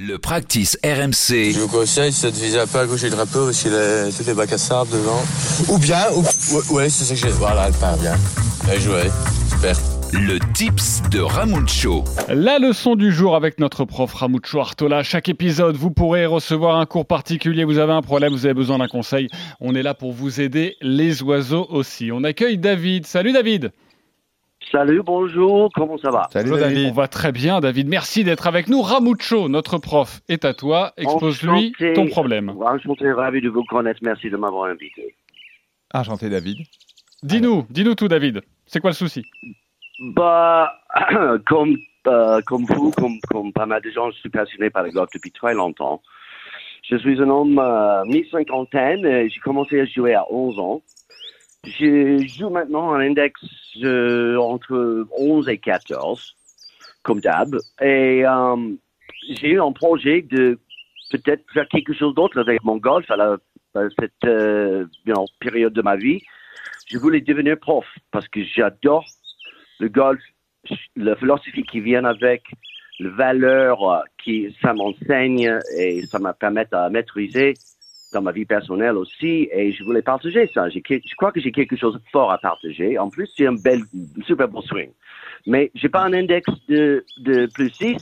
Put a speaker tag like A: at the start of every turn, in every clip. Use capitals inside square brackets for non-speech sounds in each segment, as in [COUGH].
A: Le practice RMC.
B: Je vous conseille, de viser un peu à gauche du drapeau parce qu'il a toutes les bacs à sable devant. Ou bien, ou, ouais, c'est ça que j'ai. Voilà, elle part bien. Bien joué. Super.
A: Le tips de Ramucho.
C: La leçon du jour avec notre prof Ramucho Artola. Chaque épisode, vous pourrez recevoir un cours particulier. Vous avez un problème, vous avez besoin d'un conseil. On est là pour vous aider. Les oiseaux aussi. On accueille David. Salut David.
D: Salut, bonjour, comment ça va
C: Salut David. On va très bien David. Merci d'être avec nous. Ramucho, notre prof, est à toi. Expose-lui ton problème.
D: Enchanté, ravi de vous connaître. Merci de m'avoir invité.
E: Enchanté David.
C: Dis-nous, dis-nous tout David. C'est quoi le souci?
D: Bah, [CLEARS THROAT] comme, euh, comme vous, comme, comme pas mal de gens, je suis passionné par le golf depuis très longtemps. Je suis un homme euh, mi-cinquantaine. J'ai commencé à jouer à 11 ans. Je joue maintenant un index euh, entre 11 et 14, comme d'hab. Et euh, j'ai eu un projet de peut-être faire quelque chose d'autre avec mon golf à, cette euh, période de ma vie. Je voulais devenir prof parce que j'adore le golf, la philosophie qui vient avec, les valeurs qui ça m'enseigne et ça me permet de maîtriser dans ma vie personnelle aussi et je voulais partager ça. Je crois que j'ai quelque chose de fort à partager. En plus, c'est un bel, super beau swing. Mais j'ai pas un index de, de plus 6.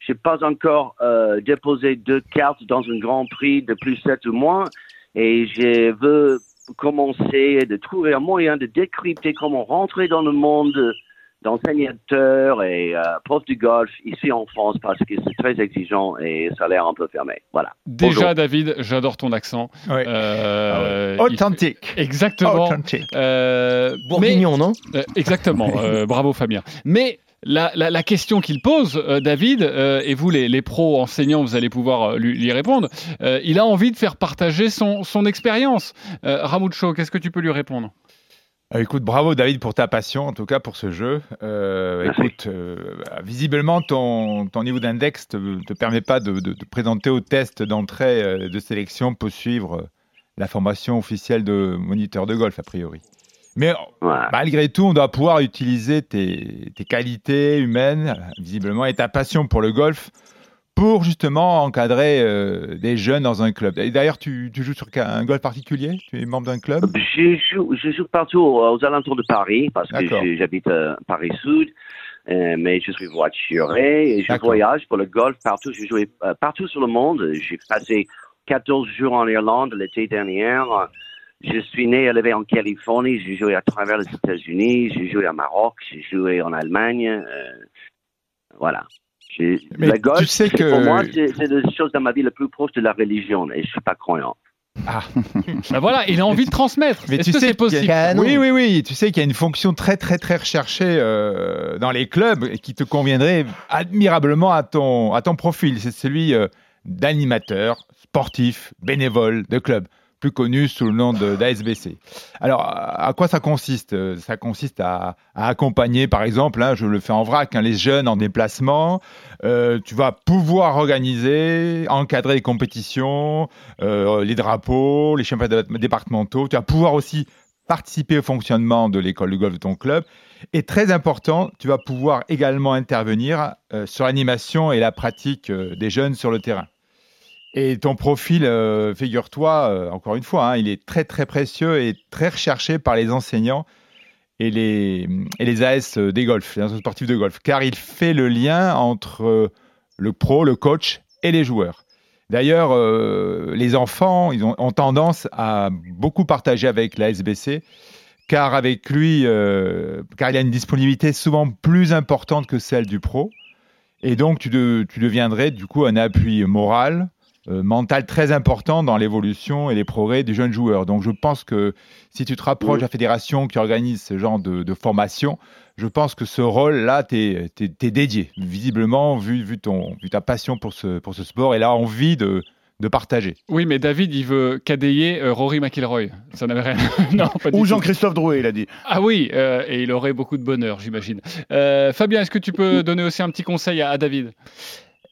D: J'ai pas encore euh, déposé deux cartes dans un grand prix de plus 7 ou moins et je veux commencer de trouver un moyen de décrypter comment rentrer dans le monde d'enseignateurs et euh, prof du golf ici en France parce que c'est très exigeant et ça a l'air un peu fermé. Voilà.
C: Déjà, David, j'adore ton accent.
E: Euh, ah Authentique.
C: Exactement.
E: Authentique.
C: Euh,
F: Bourguignon, non
C: euh, Exactement. [LAUGHS] bravo, Fabien. Mais la, la, question qu'il pose, David, et vous les, les, pros enseignants, vous allez pouvoir lui, lui répondre, il a envie de faire partager son, son expérience. Ramucho, qu'est-ce que tu peux lui répondre?
E: euh, écoute, bravo David pour ta passion, en tout cas pour ce jeu. Euh, écoute, euh, visiblement ton, ton niveau d'index ne te, permet pas de, de, présenter au test d'entrée euh, de sélection pour suivre la formation officielle de moniteur de golf, a priori. Mais malgré tout, on doit pouvoir utiliser tes, tes qualités humaines, visiblement, et ta passion pour le golf pour justement encadrer euh, des jeunes dans un club. Et d'ailleurs, tu, tu, joues sur un golf particulier? Tu es membre d'un club?
D: Je joue, je joue partout aux, alentours de Paris, parce que j'habite à euh, mais je suis voituré et je voyage pour le golf partout. J'ai joué euh, partout sur le monde. J'ai passé 14 jours en Irlande l'été dernier. Je suis né et élevé en Californie. J'ai joué à travers les États-Unis. J'ai joué à Maroc. J'ai joué en Allemagne. voilà.
E: Mais la tu sais que...
D: Pour moi, c'est la chose dans ma vie la plus proche de la religion et je suis pas croyant.
C: Ah, [LAUGHS] ben voilà, il a envie de transmettre. Mais tu sais, possible
E: Oui, oui, oui. Tu sais qu'il y a une fonction très, très, très recherchée euh, dans les clubs et qui te conviendrait admirablement à ton, à ton profil. C'est celui euh, d'animateur sportif, bénévole de club plus connu sous le nom d'ASBC. Alors, à quoi ça consiste? Ça consiste à, accompagner, par exemple, hein, je le fais en vrac, hein, les jeunes en déplacement. Euh, tu vas pouvoir organiser, encadrer les compétitions, euh, les drapeaux, les championnats départementaux. Tu vas pouvoir aussi participer au fonctionnement de l'école de golf de ton club. Et très important, tu vas pouvoir également intervenir euh, sur l'animation et la pratique des jeunes sur le terrain. Et ton profil, euh, figure-toi, euh, encore une fois, hein, il est très très précieux et très recherché par les enseignants et les, et les AS des golfs, les sportifs de golf, car il fait le lien entre le pro, le coach et les joueurs. D'ailleurs, euh, les enfants ils ont, tendance à beaucoup partager avec la SBC, car avec lui, car il a une disponibilité souvent plus importante que celle du pro. Et donc, tu, tu deviendrais du coup un appui moral, euh, mental très important dans l'évolution et les progrès des jeunes joueurs. Donc je pense que si tu te rapproches de la fédération qui organise ce genre de, formation, je pense que ce rôle-là, tu es, dédié, visiblement, vu, vu, ton, vu ta passion pour ce, pour ce sport et là, envie de, de partager.
C: Oui, mais David, il veut cadayer euh, Rory McIlroy. Ça n'avait rien. [LAUGHS]
E: non, Ou Jean-Christophe Drouet, il a dit.
C: Ah oui, euh, et il aurait beaucoup de bonheur, j'imagine. Fabien, est-ce que tu peux donner aussi un petit conseil à David?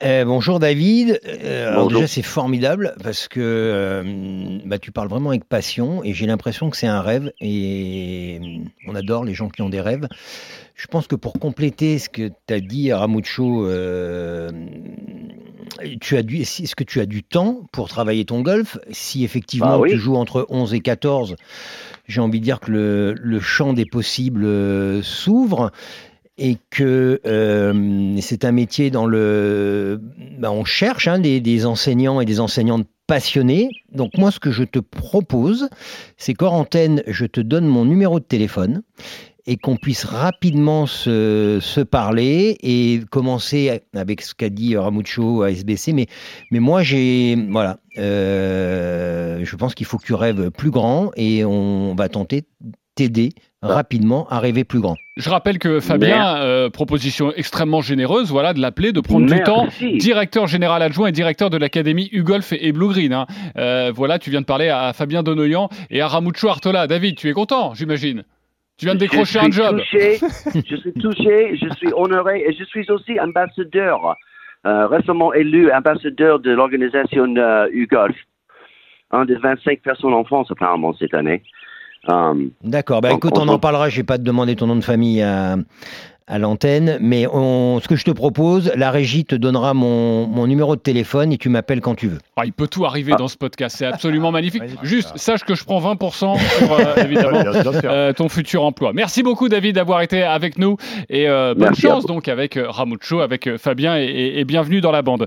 F: Euh, bonjour David. Euh, alors déjà c'est formidable parce que euh, bah, tu parles vraiment avec passion et j'ai l'impression que c'est un rêve et on adore les gens qui ont des rêves. Je pense que pour compléter ce que tu as dit Ramucho tu as du, est-ce que tu as du temps pour travailler ton golf? Si effectivement
D: Ah oui.
F: tu joues entre 11 et 14, j'ai envie de dire que le, le champ des possibles euh, s'ouvre et que euh, c'est un métier dans le... ben, on cherche hein, des, des enseignants et des enseignantes passionnés. Donc moi, ce que je te propose, c'est qu'hors antenne, je te donne mon numéro de téléphone et qu'on puisse rapidement se, parler et commencer avec ce qu'a dit Ramucho à SBC. Mais, mais moi, j'ai. Voilà. euh, je pense qu'il faut que tu rêves plus grand et on va tenter t'aider rapidement à rêver plus grand.
C: Je rappelle que Fabien, euh, proposition extrêmement généreuse, voilà, de l'appeler, de prendre du temps. Directeur général adjoint et directeur de l'académie Ugolf et, et Blue Green. hein. Euh, voilà, tu viens de parler à Fabien Donoyan et à Ramucho Artola. David, tu es content, j'imagine Tu viens de décrocher un job.
D: touché, je suis touché, je suis honoré et je suis aussi ambassadeur, euh, récemment élu ambassadeur de l'organisation euh, UGolf, un des 25 personnes en France apparemment cette année. Um,
F: D'accord. Bah, écoute, on
D: on-
F: en parlera. Je vais pas te demander ton nom de famille à, à l'antenne, mais on, ce que je te propose, la régie te donnera mon, mon numéro de téléphone et tu m'appelles quand tu veux.
C: Ah, il peut tout arriver dans ce podcast, c'est absolument [LAUGHS] magnifique. Juste, sache que je prends 20% sur, euh, [LAUGHS] évidemment, euh, ton futur emploi. Merci beaucoup, David, d'avoir été avec nous et euh, bonne chance donc avec Ramucho, avec Fabien et- et- et bienvenue dans la bande.